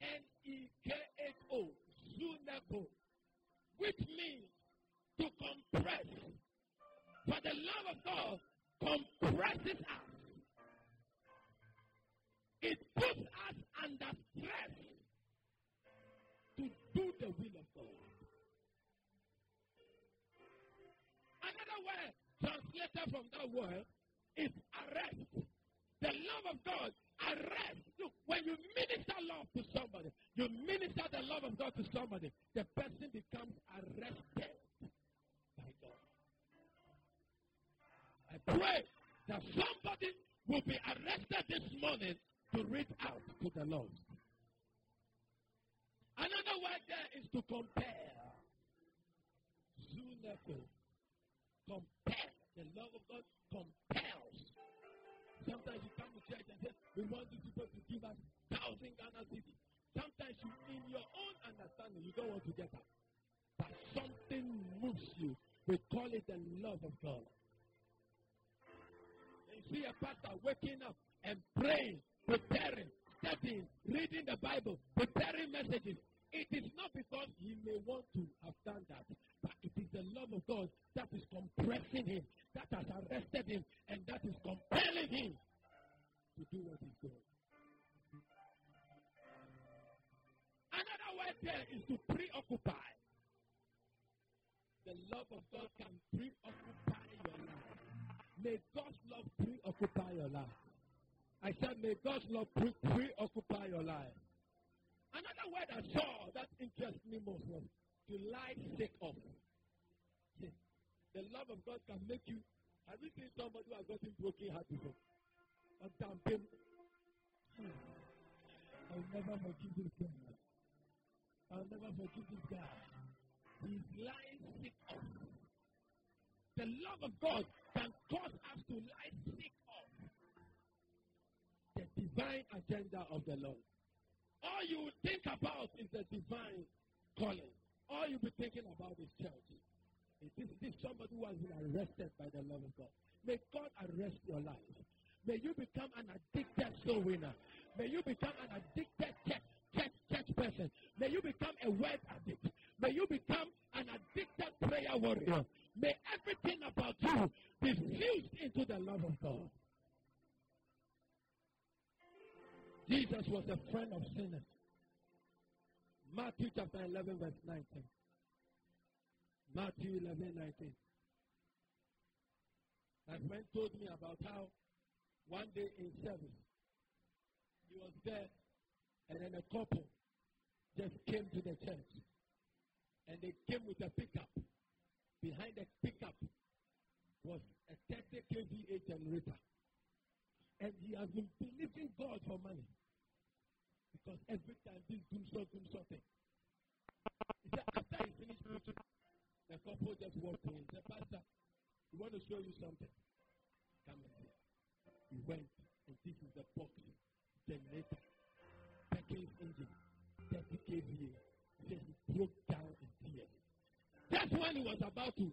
N E K H O. Zuneko. Which means to compress. For the love of God compresses us. It puts us under stress to do the will of God. Another word translated from that word is arrest. The love of God, arrest. Look, when you minister love to somebody, you minister the love of God to somebody, the person becomes arrested by God. I pray that somebody will be arrested this morning to reach out to the Lord. Another word there is to compare. Zuneko. Compare. The love of God compels. Sometimes you come to church and say, we want these people to give us thousand Ghana cedis. Sometimes you, in your own understanding, you don't want to get up. But something moves you. We call it the love of God. See a pastor waking up and praying, preparing, studying, reading the Bible, preparing messages. It is not because he may want to have done that, but it is the love of God that is compressing him, that has arrested him, and that is compelling him to do what he's doing. Another word there is to preoccupy. The love of God can preoccupy your life. May God's love preoccupy your life. I said, may God's love pre- preoccupy your life. Another word I saw that interests me most was to lie sick of. See, the love of God can make you. Have you seen somebody who has gotten broken heart before? Or dampened? Hmm. I'll never forgive this guy. I'll never forgive this guy. He's lying sick of. The love of God can cause us to lie sick of the divine agenda of the Lord. All you think about is the divine calling. All you'll be thinking about is church. It is this somebody who has been arrested by the love of God. May God arrest your life. May you become an addicted soul winner. May you become an addicted church, church, church person. May you become a word addict. May you become an addicted prayer warrior. May everything about you be fused into the love of God. Jesus was a friend of sinners. Matthew chapter 11, verse 19. Matthew 11, 19. My friend told me about how one day in service, he was there, and then a couple just came to the church. And they came with a pickup. Behind the pickup was a 30 kVA generator. And he has been believing God for money. Because every time this doom so, doom so. He said, after he finished preaching, the couple just walked in. He said, Pastor, we want to show you something. Come and see. He went, and this is the box generator. Package engine. 30 kVA. He said he broke down in tears. That's when he was about to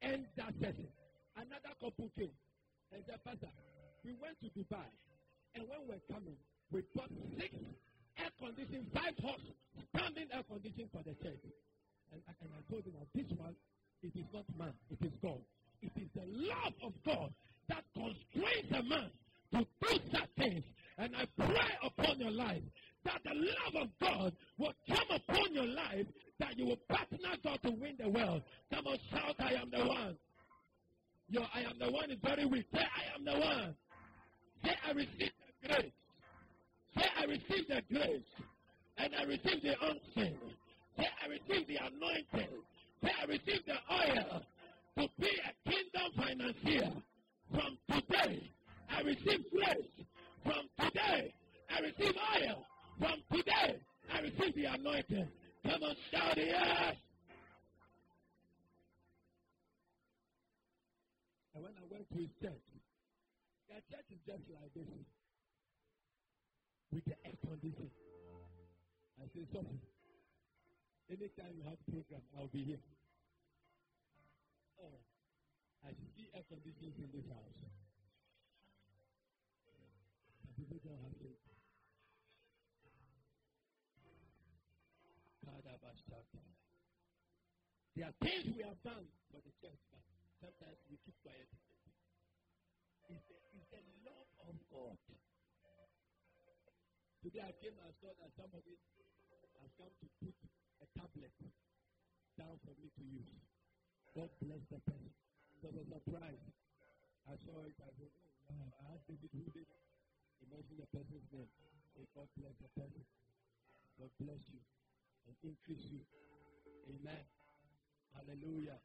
end that session. Another couple came and said, Pastor, we went to Dubai, and when we're coming, we bought six air conditioning, five horse standing air conditioning for the church. And, and I told him this one, it is not man, it is God. It is the love of God that constrains a man to do such things. And I pray upon your life that the love of God will come upon your life, that you will partner God to win the world. Come on, shout, I am the one. Your I am the one is very weak. Say, I am the one. Say, I receive the grace. Say, I receive the grace. And I receive the unction. Say, I receive the anointing. Say, I receive the oil to be a kingdom financier. From today, I receive grace. From today, I receive oil. From today, I receive the anointing. Come on, shout yes. And when I went to his church, their church is just like this with the air conditioning. I said, Sophie, anytime you have program, I'll be here. Oh, I see air conditioning in this house. And people don't have it. There are things we have done for the church, but sometimes we keep quiet. It's the, it's the love of God. Today I came and saw that somebody has come to put a tablet down for me to use. God bless the person. So was surprised. I saw it. I said, oh, wow. I asked David who did it. He mentioned the person's name. God bless the person. God bless you and increase you. Amen. Hallelujah.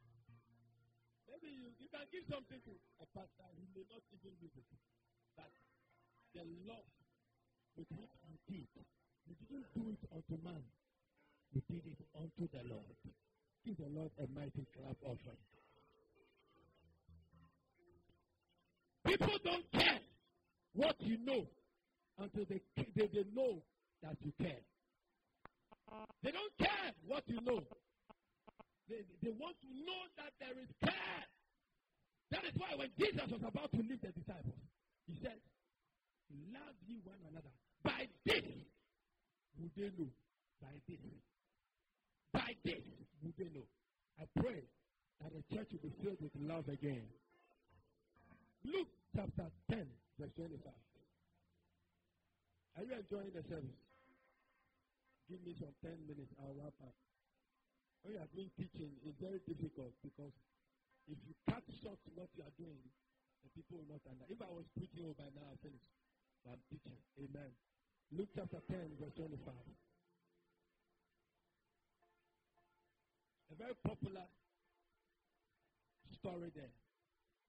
Maybe you, you can give something to a pastor who may not even use it. But the love with which you did, you didn't do it unto man. You did it unto the Lord. Give the Lord a mighty clap offering. People don't care what you know until they, they, they know that you care. They don't care what you know. They, they want to know that there is care. That is why when Jesus was about to leave the disciples, he said, Love ye one another. By this would they know. By this. By this would they know. I pray that the church will be filled with love again. Luke chapter 10, verse 25. Are you enjoying the service? Give me some 10 minutes, I'll wrap up. When you are doing teaching, it's very difficult because if you cut short what you are doing, the people will not understand. If I was preaching over now, I'll finish. But I'm teaching. Amen. Luke chapter 10, verse 25. A very popular story there.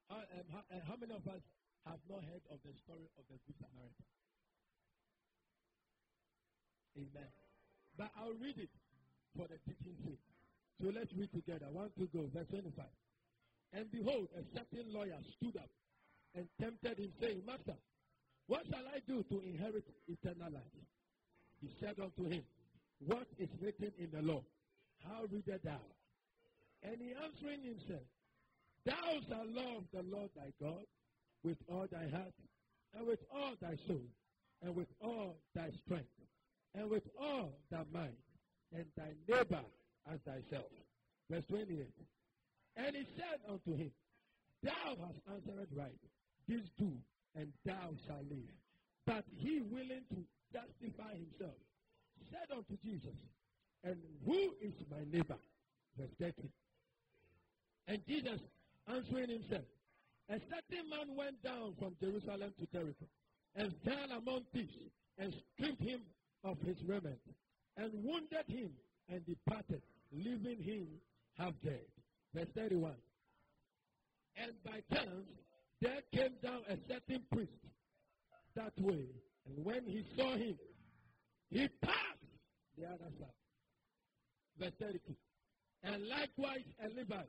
How, um, how, uh, how many of us have not heard of the story of the Good Samaritan? Amen. But I'll read it for the teaching sake. So let's read together. One, two, go. Verse 25. And behold, a certain lawyer stood up and tempted him, saying, Master, what shall I do to inherit eternal life? He said unto him, What is written in the law? How readest thou? And he answering him said, Thou shalt love the Lord thy God with all thy heart, and with all thy soul, and with all thy strength, and with all thy mind, and thy neighbor as thyself. Verse 28. And he said unto him, Thou hast answered right. This do, and thou shalt live. But he willing to justify himself said unto Jesus, And who is my neighbor? Verse 30. And Jesus answering himself, A certain man went down from Jerusalem to Jericho and fell among thieves and stripped him of his raiment and wounded him and departed, leaving him half dead. Verse 31. And by chance, there came down a certain priest that way. And when he saw him, he passed the other side. Verse 32. And likewise a Levite,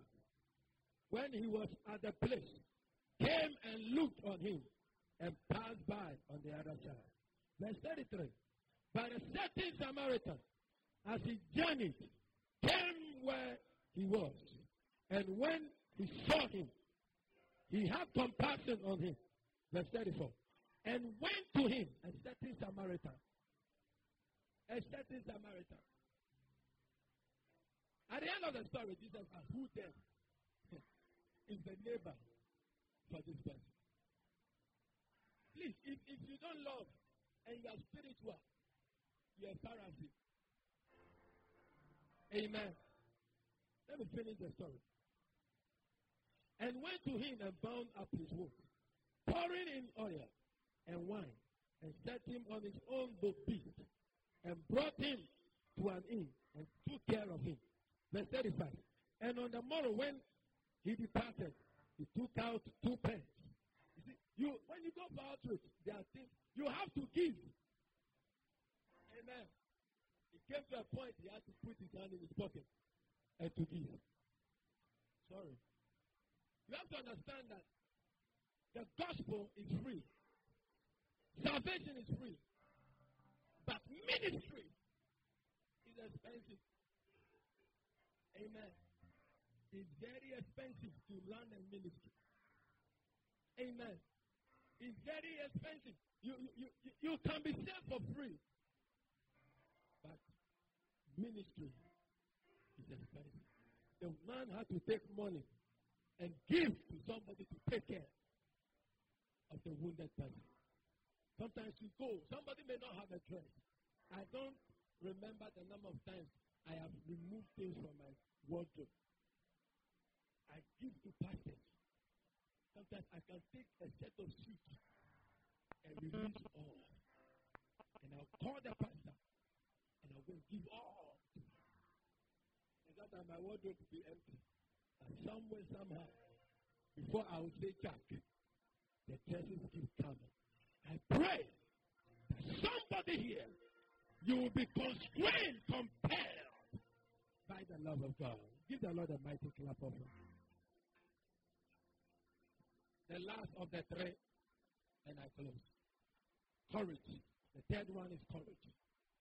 when he was at the place, came and looked on him and passed by on the other side. Verse 33. But a certain Samaritan, as he journeyed, came where he was. And when he saw him, he had compassion on him. Verse 34. And went to him, a certain Samaritan. A certain Samaritan. At the end of the story, Jesus asked, Who then is the neighbor for this person? Please, if, if you don't love and you are spiritual, a Amen. Let me finish the story. And went to him and bound up his wound, pouring in oil and wine, and set him on his own beast, and brought him to an inn, and took care of him. Verse 35. And on the morrow, when he departed, he took out two pence. You see, you when you go for outreach, there are things you have to give. Amen. He came to a point he had to put his hand in his pocket and to give. Sorry. You have to understand that the gospel is free. Salvation is free. But ministry is expensive. Amen. It's very expensive to run a ministry. Amen. It's very expensive. You, you, you, you can be saved for free. Ministry is expensive. The man had to take money and give to somebody to take care of the wounded person. Sometimes you go, somebody may not have a dress. I don't remember the number of times I have removed things from my wardrobe. I give to pastors. Sometimes I can take a set of suits and release all. And I'll call the pastor and I will give all. Time my wardrobe will be empty. And somewhere, somehow, before I will say Jack, the dresses keep coming. I pray that somebody here, you will be constrained, compelled by the love of God. Give the Lord a mighty clap of hands. The last of the three, and I close. Courage. The third one is courage.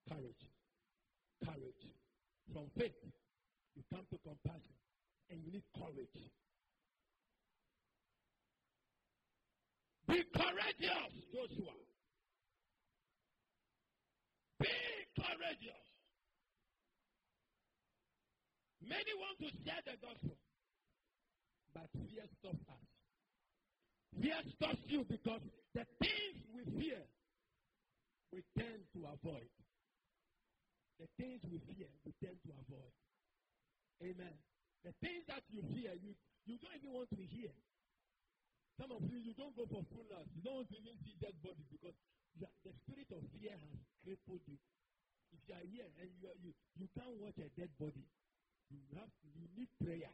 Courage. Courage. From faith, you come to compassion, and you need courage. Be courageous, Joshua. Be courageous. Many want to share the gospel, but fear stops us. Fear stops you because the things we fear, we tend to avoid. The things we fear, we tend to avoid. Amen. The things that you fear, you, you don't even want to hear. Some of you, you don't go for funerals. You don't even see dead bodies because the, the spirit of fear has crippled you. If you are here and you, are, you, you can't watch a dead body, you have you need prayer.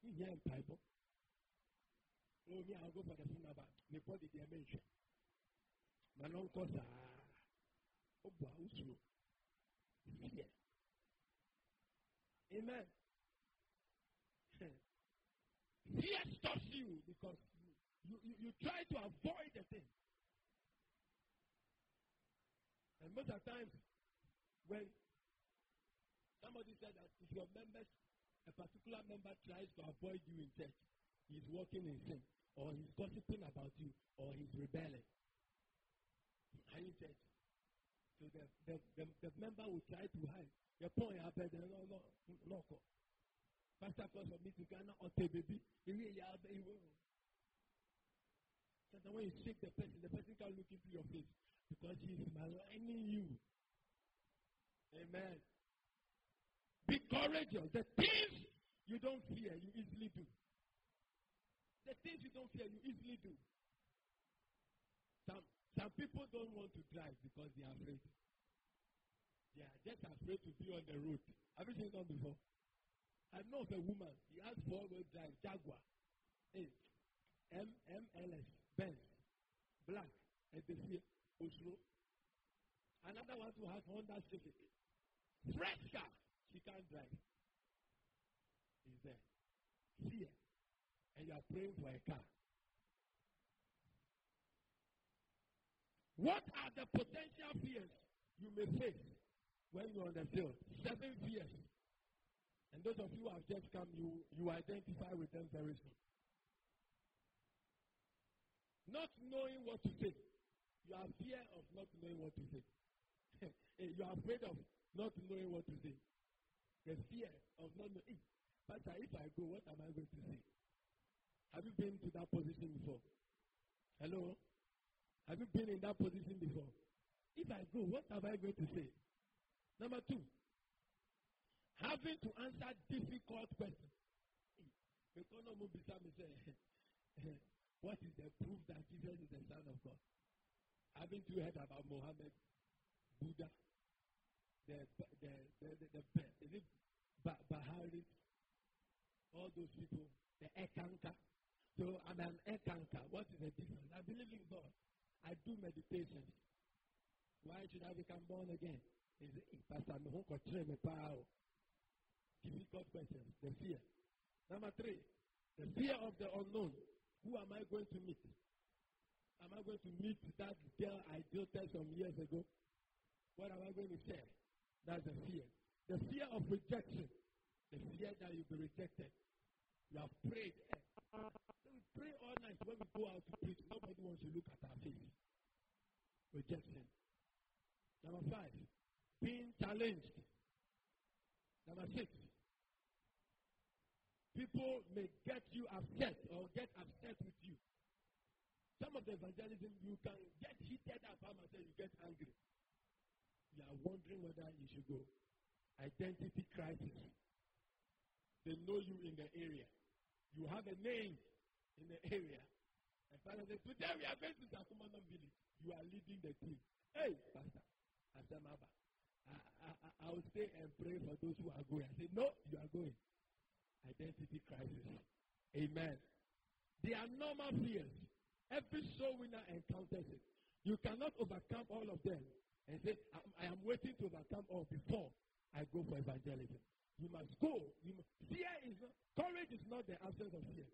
You hear in Bible. Oh, me, I'll go for the funeral, but the body they mention. My uncle sa. Ah, oh, boy, Fear. Amen. Fear stops you because you, you, you try to avoid the thing. And most of the times, when somebody said that if your members, a particular member tries to avoid you in church, he's walking in sin, or he's gossiping about you, or he's rebelling. Are you church? So the, the, the, the member will try to hide. Your point, I bet, no, no, no, no. Pastor calls for me to Ghana or baby. Bet he. Sometimes when you shake the person, the person can look into your face because he is maligning you. Amen. Be courageous. The things you don't fear, you easily do. The things you don't fear, you easily do. Some, some people don't want to drive because they are afraid. They are just afraid to be on the road. Have you seen that before? I know of a woman, she has four-wheel drive, Jaguar. Hey, M MLS, Benz, Black, Ebesie, Oslo. Another one who has Honda Civic. Fresh car, she can't drive. Is there. Fear. And you are praying for a car. What are the potential fears you may face when you're on the field? Seven fears. And those of you who have just come, you, you identify with them very soon. Not knowing what to say. You are fear of not knowing what to say. Eh, you are afraid of not knowing what to say. The fear of not knowing. Eh, pastor, if I go, what am I going to say? Have you been to that position before? Hello? Have you been in that position before? If I go, what am I going to say? Number two, having to answer difficult questions. What is the proof that Jesus is the Son of God? Haven't you heard about Mohammed, Buddha, the the the the, the, the is it bah- Bahari, all those people, the Eckankar. So I'm an Eckankar. What is the difference? I believe in God. I do meditation. Why should I become born again? Is it Pastor Mihoko? Difficult question. The fear. Number three, the fear of the unknown. Who am I going to meet? Am I going to meet that girl I dated some years ago? What am I going to say? That's the fear. The fear of rejection. The fear that you'll be rejected. You have prayed. We pray all night when we go out to preach. Nobody wants to look at our face. Rejection. Number five, being challenged. Number six, people may get you upset or get upset with you. Some of the evangelism, you can get heated up and say you get angry. You are wondering whether you should go. Identity crisis. They know you in the area. You have a name in the area. And Father said, Today we are going to Zakumanam village. You are leading the team. Hey, Pastor, Asamaba. I, I, I will stay and pray for those who are going. I said, No, you are going. Identity crisis. Amen. They are normal fears. Every soul winner encounters it. You cannot overcome all of them and say, I, am waiting to overcome all before I go for evangelism. You must go. You must, fear is not, courage is not the absence of fear.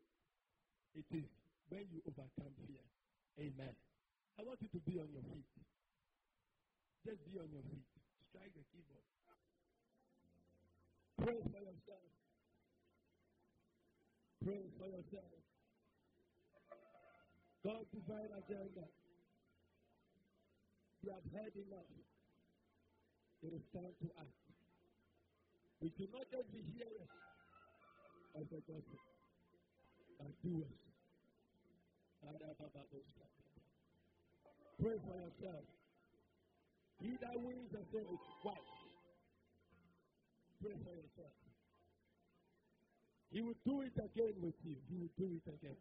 It is when you overcome fear. Amen. I want you to be on your feet. Just be on your feet. Strike the keyboard. Pray for yourself. Pray for yourself. God's divine agenda. You have heard enough. It is time to act. We do not just be hearers of the gospel, but doers. Pray for yourself. He that wins the soul is wise. Pray for yourself. He will do it again with you. He will do it again.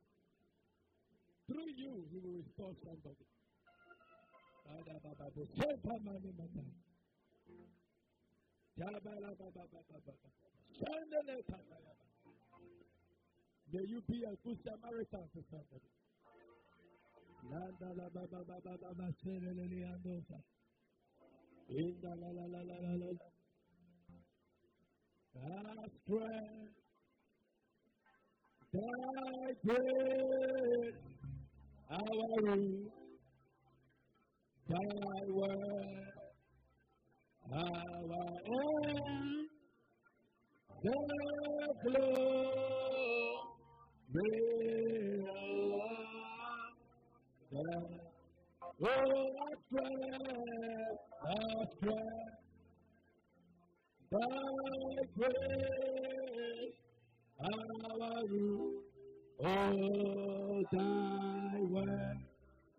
Through you, he will restore somebody. May you be a good Samaritan to somebody. That's right. Thy grace, our root, thy word, our end, the glory of Oh, our strength, our strength, thy grace, our root, oh, thy word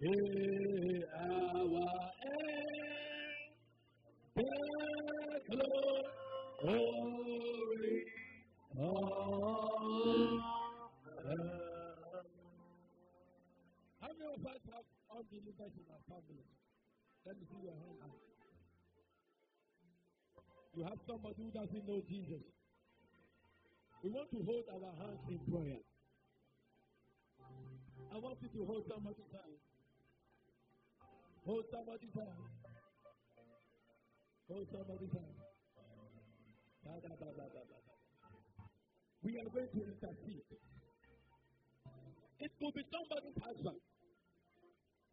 is our glory How many of us have unbelievers in our family? Let me see your hand. You have somebody who doesn't know Jesus. We want to hold our hands in prayer. I want you to hold somebody's hand. Hold somebody's hand. Hold somebody's hand. Da, da, da, da, da, da. We are going to intercede. It could be somebody's husband.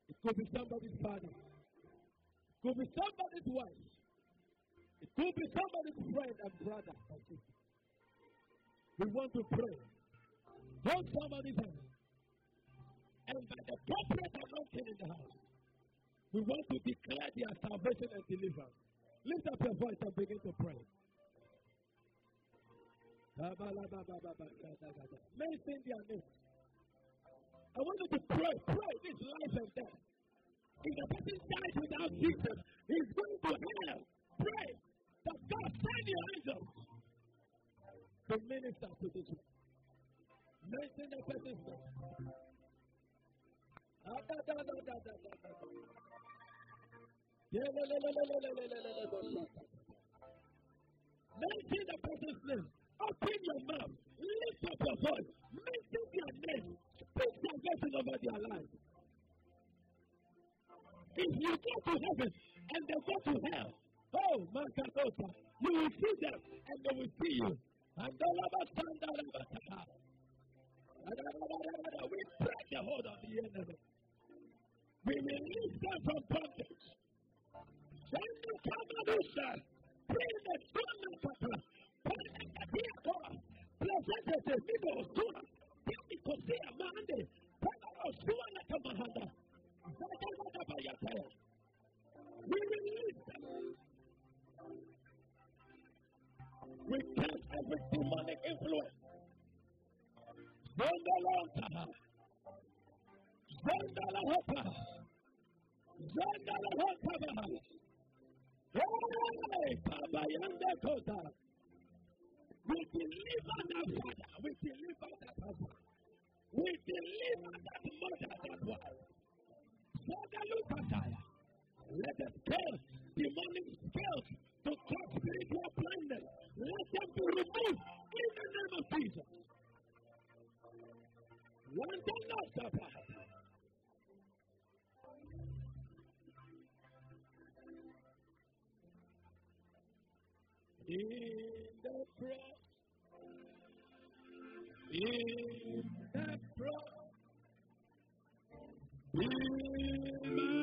It could be somebody's father. It could be somebody's wife. It could be somebody's friend and brother. We want to pray. Hold somebody's hand. And by the corporate anointing in the house, we want to declare their salvation and deliverance. Lift up your voice and begin to pray. Mention their names. I want you to pray. Pray this life and death. If the person dies without Jesus, he's going to hell. Pray that God send your angels to minister to this one. Mention the person's name. Mention the person's name. Open your mouth. Lift up your voice. Mention their name. Speak salvation over their life. If you go to heaven and they go to hell, oh, Mankadota, you will see them and they will see you. We break the hold of the enemy. We release them from bondage. Send the Kamadusa. Bring the Sunday Papa. Put the Katiako. Present the Mido Sua. Tell Kosia Mande. Pagano Sua Nakamahanda. We release them. We every demonic influence. Zondalota. Zondalahota. Zondalahota. Hey, Baba Yanda Kota. We deliver that father. We deliver that husband. We deliver that mother, that wife. Her. Let the scales, demonic scales, to cause spiritual blindness, let them be removed in the name of Jesus. One thing not suffer. In the cross, in the cross, in my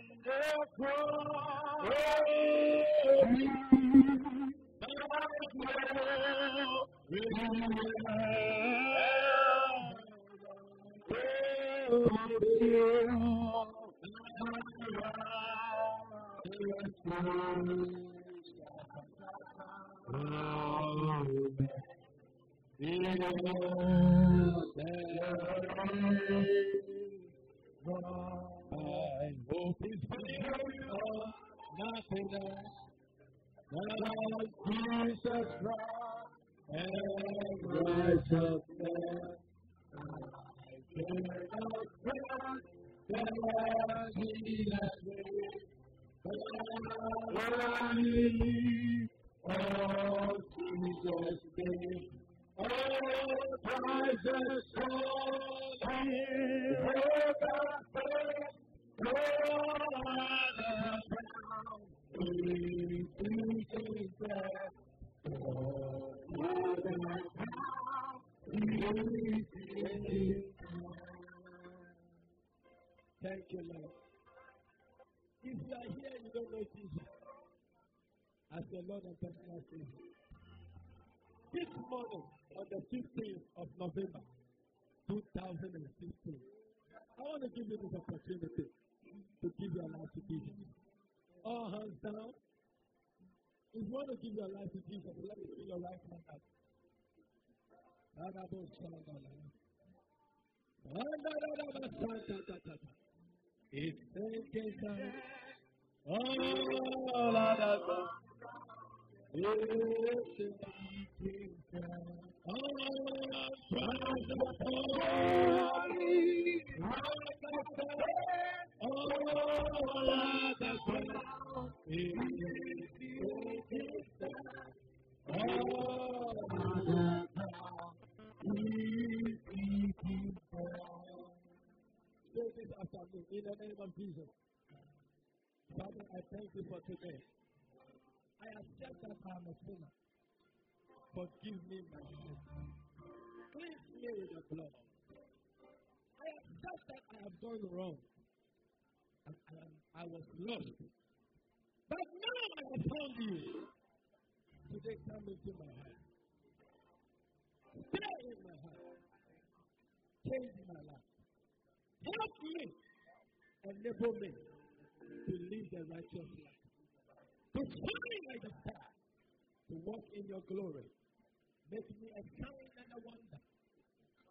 hands, I hope is nothing else than Jesus Christ and righteousness. I cannot trust that Jesus will. Only oh Jesus name. Oh, Jesus, Thank you, Lord. If you are here you don't know Jesus as your Lord and personal Savior, this morning on the 15th of November 2016, I want to give you this opportunity to give your life to Jesus. All hands down. If you want to give your life to Jesus, let me see your right hand up. It's taking time. All other it's taking time. I. I accept that I'm a sinner. Forgive me my sins. Cleanse me with the blood. I accept that I have done wrong. And I, I was lost. But now I have found you. Today come into my heart. Stay in my heart. Change my life. Help me. Enable me to live the righteous life. To shine like a star. To walk in your glory. Make me a sign and a wonder.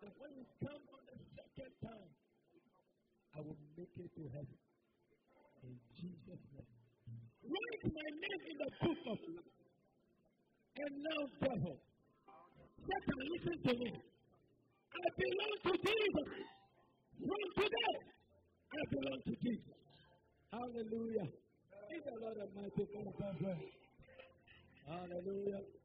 That when you come on the second time, I will make it to heaven. In Jesus' name. Write my name in the book of life. And now, devil, Satan, listen to me. I belong to Jesus. From today, I belong to Jesus. Hallelujah. Give the Lord a mighty God. Hallelujah.